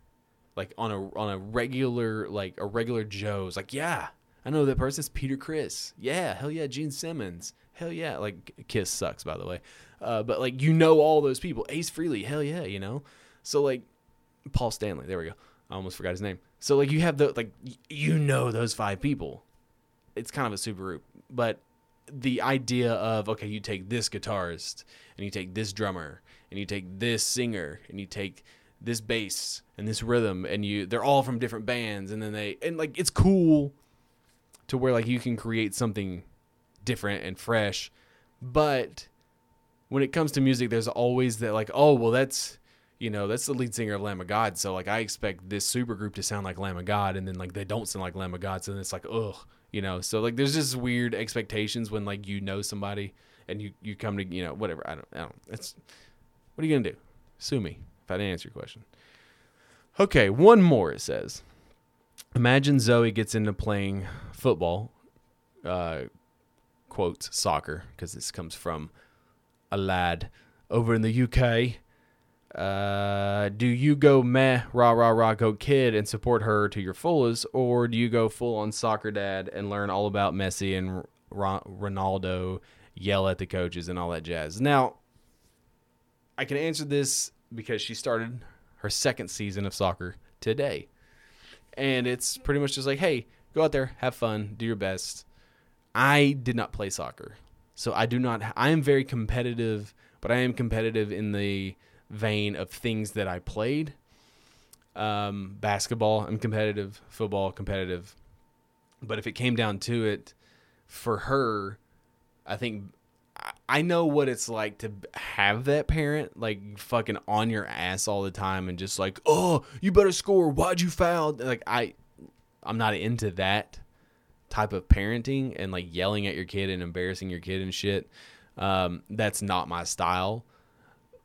like on a on a regular like a regular Joe's, like yeah, I know that person's Peter Criss. Yeah, hell yeah, Gene Simmons. Hell yeah, like Kiss sucks by the way, uh, but like you know all those people. Ace Frehley, hell yeah, you know. So like Paul Stanley, there we go. I almost forgot his name. So like you have the like you know those five people. It's kind of a super group, but the idea of okay, you take this guitarist and you take this drummer and you take this singer and you take this bass and this rhythm and you they're all from different bands and then they and like it's cool to where like you can create something different and fresh but when it comes to music there's always that like oh well that's you know that's the lead singer of lamb of god so like i expect this super group to sound like lamb of god and then like they don't sound like lamb of god so then it's like ugh you know? So like there's just weird expectations when like you know somebody and you you come to you know whatever. I don't i don't it's what are you gonna do? Sue me if i didn't answer your question. Okay one more it says. Imagine zoe gets into playing football uh quotes soccer because this comes from a lad over in the uk uh, do you go meh, rah, rah, rah, go kid and support her to your fullest, or do you go full on soccer dad and learn all about Messi and Ronaldo, yell at the coaches and all that jazz? Now, I can answer this because she started her second season of soccer today. And it's pretty much just like, hey, go out there, have fun, do your best. I did not play soccer. So I do not, I am very competitive, but I am competitive in the, vein of things that I played. Um, basketball, I'm competitive. Football, competitive. But if it came down to it, for her, I think I know what it's like to have that parent like fucking on your ass all the time and just like, oh, you better score. Why'd you foul? Like I, I'm not into that type of parenting and like yelling at your kid and embarrassing your kid and shit. Um, that's not my style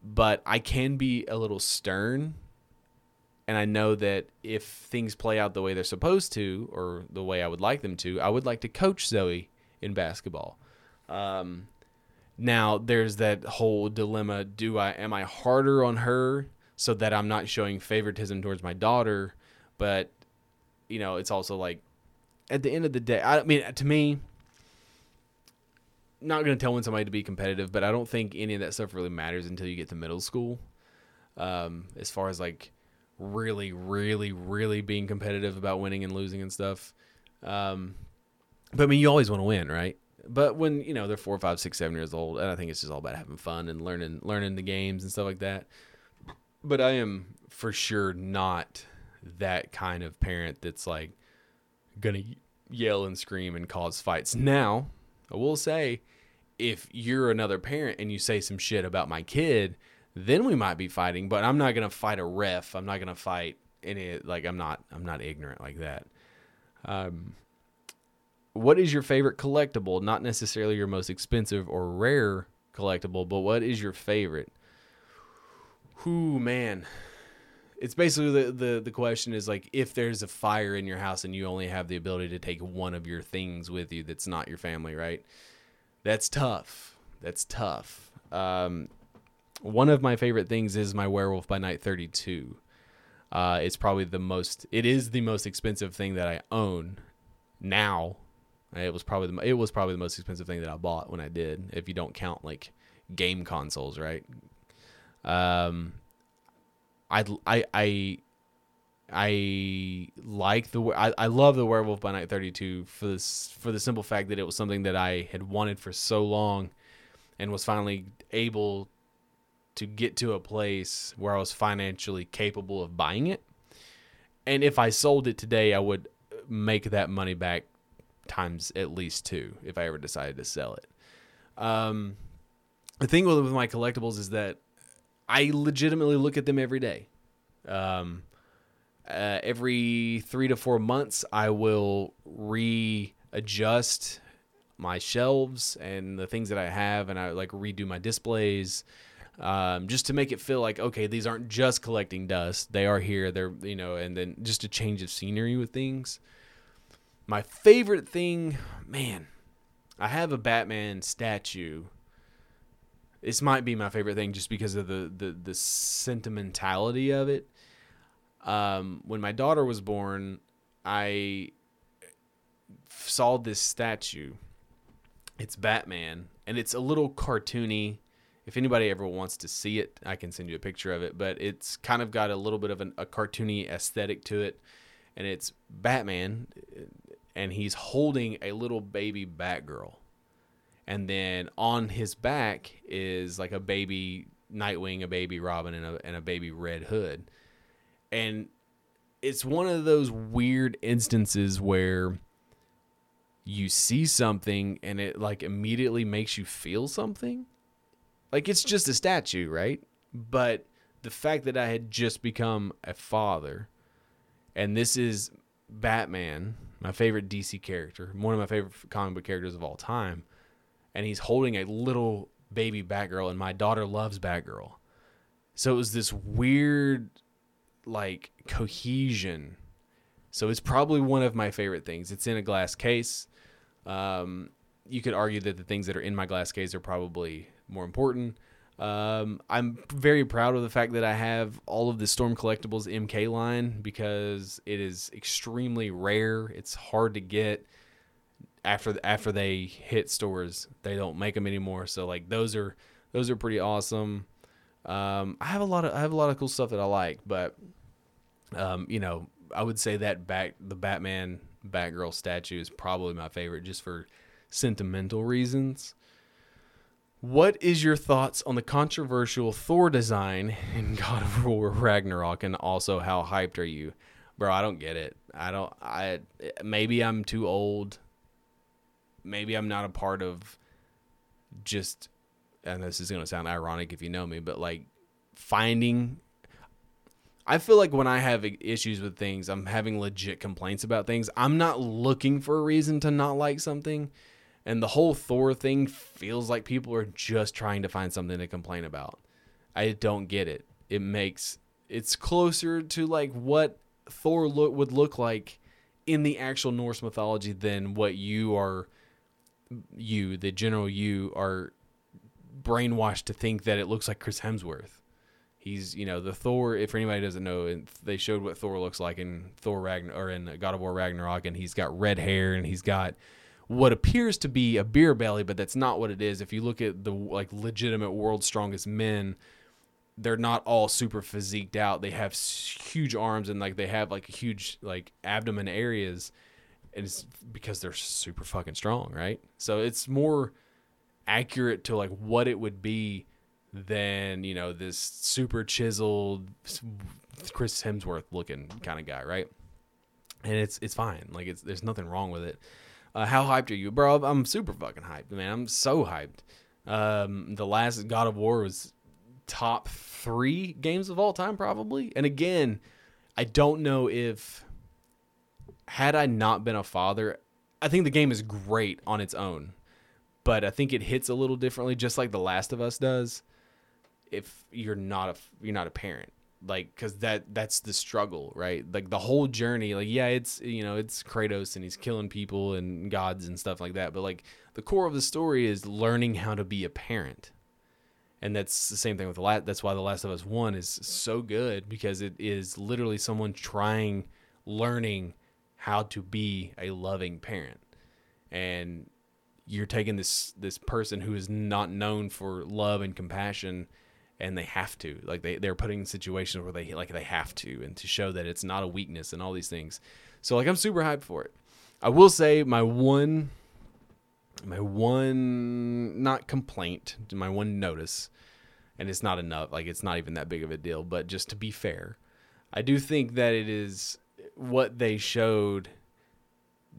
but I can be a little stern. And I know that if things play out the way they're supposed to, or the way I would like them to, I would like to coach Zoe in basketball. Um, now there's that whole dilemma: Do I am I harder on her so that I'm not showing favoritism towards my daughter? But you know, it's also like at the end of the day, I mean, to me, not going to tell when somebody to be competitive, but I don't think any of that stuff really matters until you get to middle school. Um, as far as like really, really, really being competitive about winning and losing and stuff. Um, but I mean, you always want to win, right? But when you know they're four, five, six, seven years old, and I think it's just all about having fun and learning, learning the games and stuff like that. But I am for sure not that kind of parent that's like gonna yell and scream and cause fights. Now, I will say, if you're another parent and you say some shit about my kid, then we might be fighting. But I'm not gonna fight a ref. I'm not gonna fight any like I'm not I'm not ignorant like that. Um, what is your favorite collectible? Not necessarily your most expensive or rare collectible, but what is your favorite? Whoo man. It's basically the, the the question is like if there's a fire in your house and you only have the ability to take one of your things with you that's not your family, right? That's tough. That's tough. Um, one of my favorite things is my Werewolf by Night 32. Uh, it's probably the most. It is the most expensive thing that I own now. It was probably the it was probably the most expensive thing that I bought when I did. If you don't count like game consoles, right? Um, I I I I like the I, I love the Werewolf by Night 32 for this for the simple fact that it was something that I had wanted for so long and was finally able to get to a place where I was financially capable of buying it. And if I sold it today, I would make that money back times at least two if I ever decided to sell it. Um, the thing with, with my collectibles is that I legitimately look at them every day. Um, uh, every three to four months, I will readjust my shelves and the things that I have, and I like redo my displays. Um, just to make it feel like okay, these aren't just collecting dust; they are here. They're you know, and then just a change of scenery with things. My favorite thing, man, I have a Batman statue. This might be my favorite thing just because of the the, the sentimentality of it um, when my daughter was born, I saw this statue. It's Batman, and it's a little cartoony. If anybody ever wants to see it, I can send you a picture of it. But it's kind of got a little bit of an, a cartoony aesthetic to it, and it's Batman, and he's holding a little baby Batgirl, and then on his back is like a baby Nightwing, a baby Robin, and a and a baby Red Hood. And it's one of those weird instances where you see something and it like immediately makes you feel something. Like it's just a statue right? But the fact that i had just become a father and this is batman my favorite dc character one of my favorite comic book characters of all time and he's holding a little baby batgirl and my daughter loves batgirl so it was this weird like cohesion. So it's probably one of my favorite things. It's in a glass case. Um, you could argue that the things that are in my glass case are probably more important. Um, I'm very proud of the fact that I have all of the Storm Collectibles MK line because it is extremely rare. It's hard to get after after they hit stores. They don't make them anymore. So like those are those are pretty awesome. Um, I have a lot of I have a lot of cool stuff that I like, but um, you know, I would say that back the Batman Batgirl statue is probably my favorite just for sentimental reasons. What is your thoughts on the controversial Thor design in God of War Ragnarok and also how hyped are you? Bro, I don't get it. I don't I maybe I'm too old. Maybe I'm not a part of just and this is going to sound ironic if you know me, but like finding I feel like when I have issues with things, I'm having legit complaints about things. I'm not looking for a reason to not like something. And the whole Thor thing feels like people are just trying to find something to complain about. I don't get it. It makes it's closer to like what Thor would look like in the actual Norse mythology than what you are you, the general you are brainwashed to think that it looks like Chris Hemsworth. He's you know the Thor. If anybody doesn't know, they showed what Thor looks like in Thor Ragnar or in God of War Ragnarok, and he's got red hair and he's got what appears to be a beer belly, but that's not what it is. If you look at the like legitimate world's strongest men, they're not all super physiqued out. They have huge arms and like they have like huge like abdomen areas, and it's because they're super fucking strong, right? So it's more accurate to like what it would be than you know this super chiseled Chris Hemsworth looking kind of guy, right? And it's it's fine. Like it's there's nothing wrong with it. Uh, how hyped are you, bro? I'm super fucking hyped, man. I'm so hyped. Um, the last God of War was top three games of all time, probably. And again, I don't know if had I not been a father, I think the game is great on its own, but I think it hits a little differently, just like The Last of Us does if you're not a you're not a parent. Like because that that's the struggle right? Like the whole journey like yeah it's you know it's kratos and he's killing people and gods and stuff like that but like the core of the story is learning how to be a parent. And that's the same thing with the last that's why the last of us one is so good because it is literally someone trying learning how to be a loving parent and you're taking this this person who is not known for love and compassion and they have to like they they're putting in situations where they like they have to and to show that it's not a weakness and all these things. So like I'm super hyped for it. I will say my one my one not complaint, my one notice, and it's not enough, like it's not even that big of a deal, but just to be fair, I do think that it is what they showed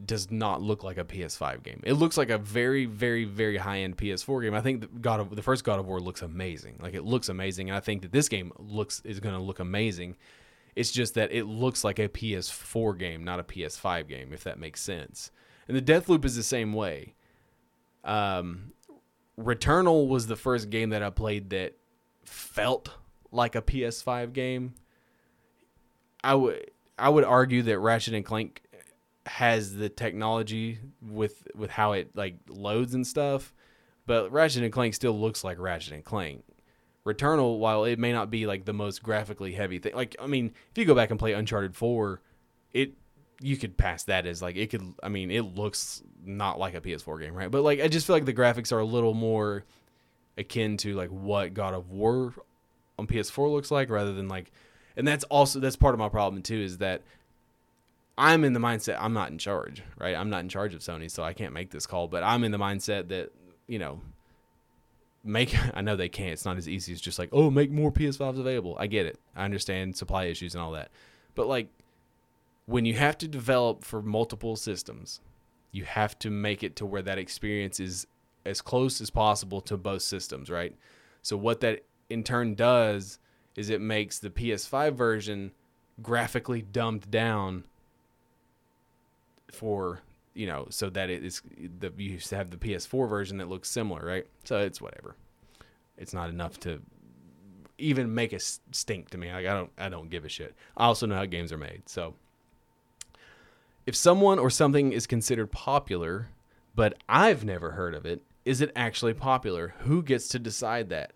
does not look like a PS5 game. It looks like a very, very, very high end PS4 game. I think the God of the first God of War looks amazing. Like it looks amazing, and I think that this game looks is going to look amazing. It's just that it looks like a PS4 game, not a PS5 game, if that makes sense. And the Deathloop is the same way. Um, Returnal was the first game that I played that felt like a PS5 game. I would I would argue that Ratchet and Clank has the technology with with how it like loads and stuff, but Ratchet and Clank still looks like Ratchet and Clank. Returnal, while it may not be like the most graphically heavy thing, like I mean, if you go back and play Uncharted Four, it you could pass that as like it could. I mean, it looks not like a PS4 game, right? But like I just feel like the graphics are a little more akin to like what God of War on PS4 looks like, rather than like, and that's also that's part of my problem too is that I'm in the mindset I'm not in charge, right? I'm not in charge of Sony, so I can't make this call. But I'm in the mindset that you know, make. I know they can't. It's not as easy as just like, oh, make more PS5s available. I get it. I understand supply issues and all that. But like, when you have to develop for multiple systems, you have to make it to where that experience is as close as possible to both systems, right? So what that in turn does is it makes the PS5 version graphically dumbed down for you know so that it is the you used to have the PS4 version that looks similar, right? So it's whatever. It's not enough to even make a stink to me. Like I don't I don't give a shit. I also know how games are made. So if someone or something is considered popular, but I've never heard of it, is it actually popular? Who gets to decide that?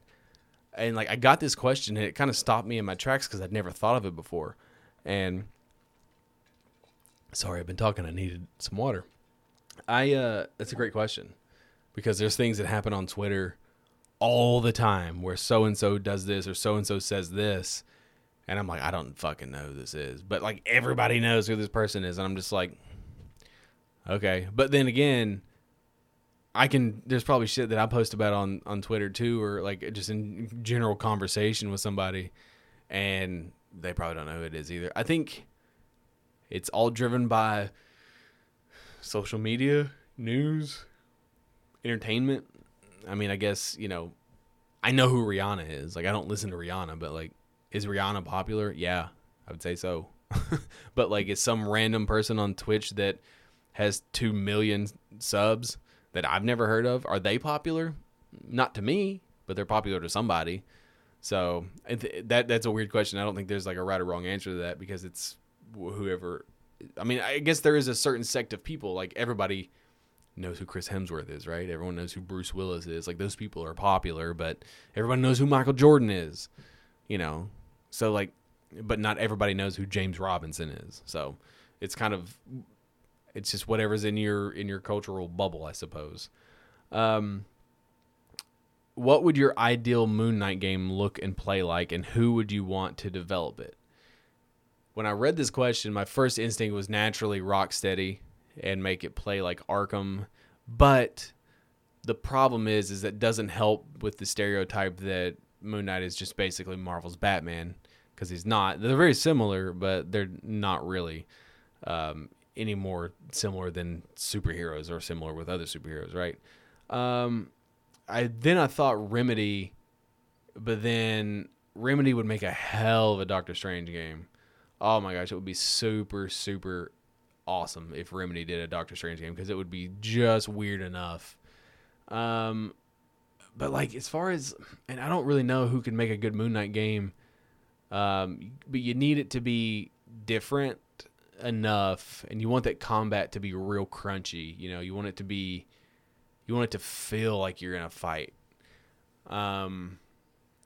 And like I got this question and it kind of stopped me in my tracks because I'd never thought of it before. And Sorry, I've been talking. I needed some water. I uh that's a great question because there's things that happen on Twitter all the time where so and so does this or so and so says this and I'm like I don't fucking know who this is. But like everybody knows who this person is and I'm just like okay. But then again, I can there's probably shit that I post about on on Twitter too or like just in general conversation with somebody and they probably don't know who it is either. I think it's all driven by social media, news, entertainment. I mean, I guess, you know, I know who Rihanna is. Like I don't listen to Rihanna, but like is Rihanna popular? Yeah, I would say so. but like is some random person on Twitch that has 2 million subs that I've never heard of, are they popular? Not to me, but they're popular to somebody. So that that's a weird question. I don't think there's like a right or wrong answer to that because it's whoever. I mean, I guess there is a certain sect of people. Like everybody knows who Chris Hemsworth is, right? Everyone knows who Bruce Willis is. Like those people are popular, but everyone knows who Michael Jordan is. You know, so like, but not everybody knows who James Robinson is. So it's kind of it's just whatever's in your in your cultural bubble, I suppose. Um, what would your ideal Moon Knight game look and play like, and who would you want to develop it? when I read this question, my first instinct was naturally Rocksteady and make it play like Arkham, but the problem is is that doesn't help with the stereotype that Moon Knight is just basically Marvel's Batman because he's not. They're very similar, but they're not really um, any more similar than superheroes or similar with other superheroes, right? Um, I then I thought Remedy, but then Remedy would make a hell of a Doctor Strange game. Oh my gosh, it would be super super awesome if Remedy did a Doctor Strange game because it would be just weird enough. Um, but like as far as and I don't really know who can make a good Moon Knight game. Um, but you need it to be different enough, and you want that combat to be real crunchy. You know, you want it to be, you want it to feel like you're in a fight. Um,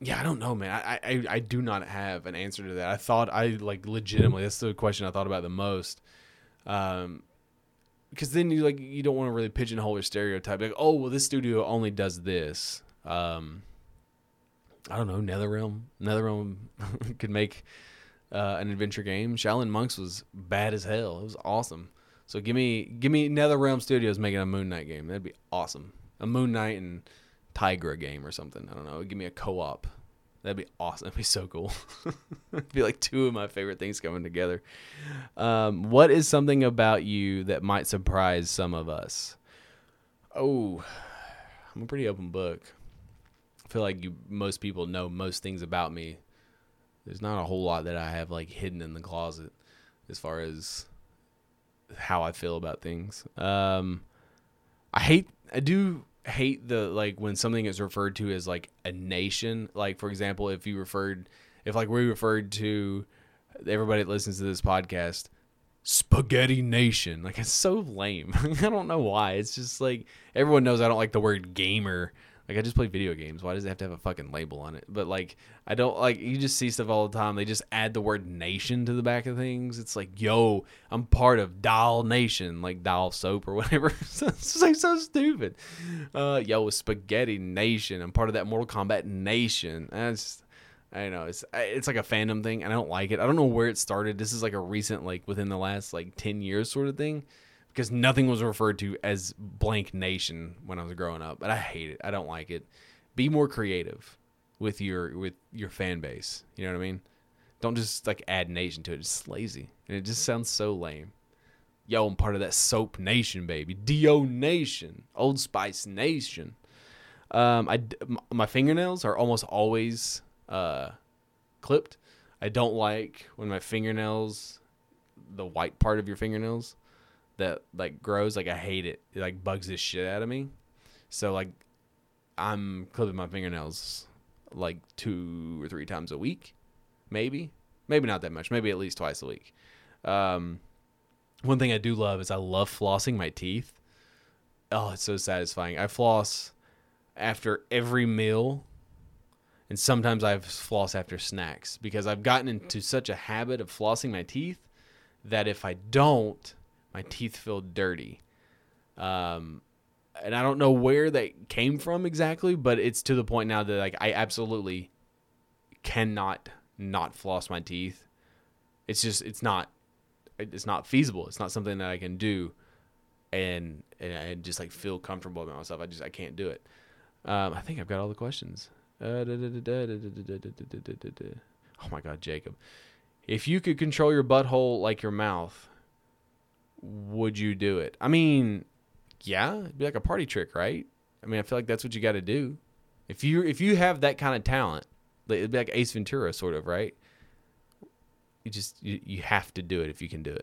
yeah, I don't know, man. I, I I do not have an answer to that. I thought I like legitimately. That's the question I thought about the most. Um, because then you like you don't want to really pigeonhole or stereotype like oh well this studio only does this. Um, I don't know, NetherRealm. NetherRealm could make uh, an adventure game. Shaolin Monks was bad as hell. It was awesome. So give me give me NetherRealm Studios making a Moon Knight game. That'd be awesome. A Moon Knight and Tigra game or something. I don't know. Give me a co-op. That'd be awesome. That'd be so cool. It'd be like two of my favorite things coming together. Um, what is something about you that might surprise some of us? Oh, I'm a pretty open book. I feel like you most people know most things about me. There's not a whole lot that I have like hidden in the closet as far as how I feel about things. Um, I hate I do hate the like when something is referred to as like a nation. Like for example, if you referred if like we referred to everybody that listens to this podcast spaghetti nation like it's so lame i don't know why it's just like everyone knows i don't like the word gamer like I just play video games. Why does it have to have a fucking label on it? But like I don't like you just see stuff all the time. They just add the word nation to the back of things. It's like, yo, I'm part of Doll Nation, like Doll soap or whatever. it's like so stupid. Uh, yo, Spaghetti Nation. I'm part of that Mortal Kombat Nation. That's I don't know. It's it's like a fandom thing, and I don't like it. I don't know where it started. This is like a recent, like within the last like ten years sort of thing because nothing was referred to as blank nation when I was growing up. But I hate it. I don't like it. Be more creative with your with your fan base. You know what I mean? Don't just like add nation to it. It's lazy and it just sounds so lame. Yo, I'm part of that soap nation, baby. Do nation, Old Spice nation. Um, I my fingernails are almost always uh, clipped. I don't like when my fingernails, the white part of your fingernails, that like grows. Like I hate it. It like bugs this shit out of me. So like I'm clipping my fingernails like two or three times a week, maybe, maybe not that much, maybe at least twice a week. Um, one thing I do love is I love flossing my teeth. Oh, it's so satisfying. I floss after every meal, and sometimes I floss after snacks because I've gotten into such a habit of flossing my teeth that if I don't, my teeth feel dirty. Um, and I don't know where that came from exactly, but it's to the point now that like I absolutely cannot not floss my teeth. It's just it's not it's not feasible. It's not something that I can do and and I just like feel comfortable about myself. I just I can't do it. Um, I think I've got all the questions. oh my god, Jacob. If you could control your butthole like your mouth, would you do it? I mean, yeah, it'd be like a party trick, right? I mean, I feel like that's what you got to do. If you if you have that kind of talent, it'd be like Ace Ventura, sort of, right? You just you, you have to do it if you can do it.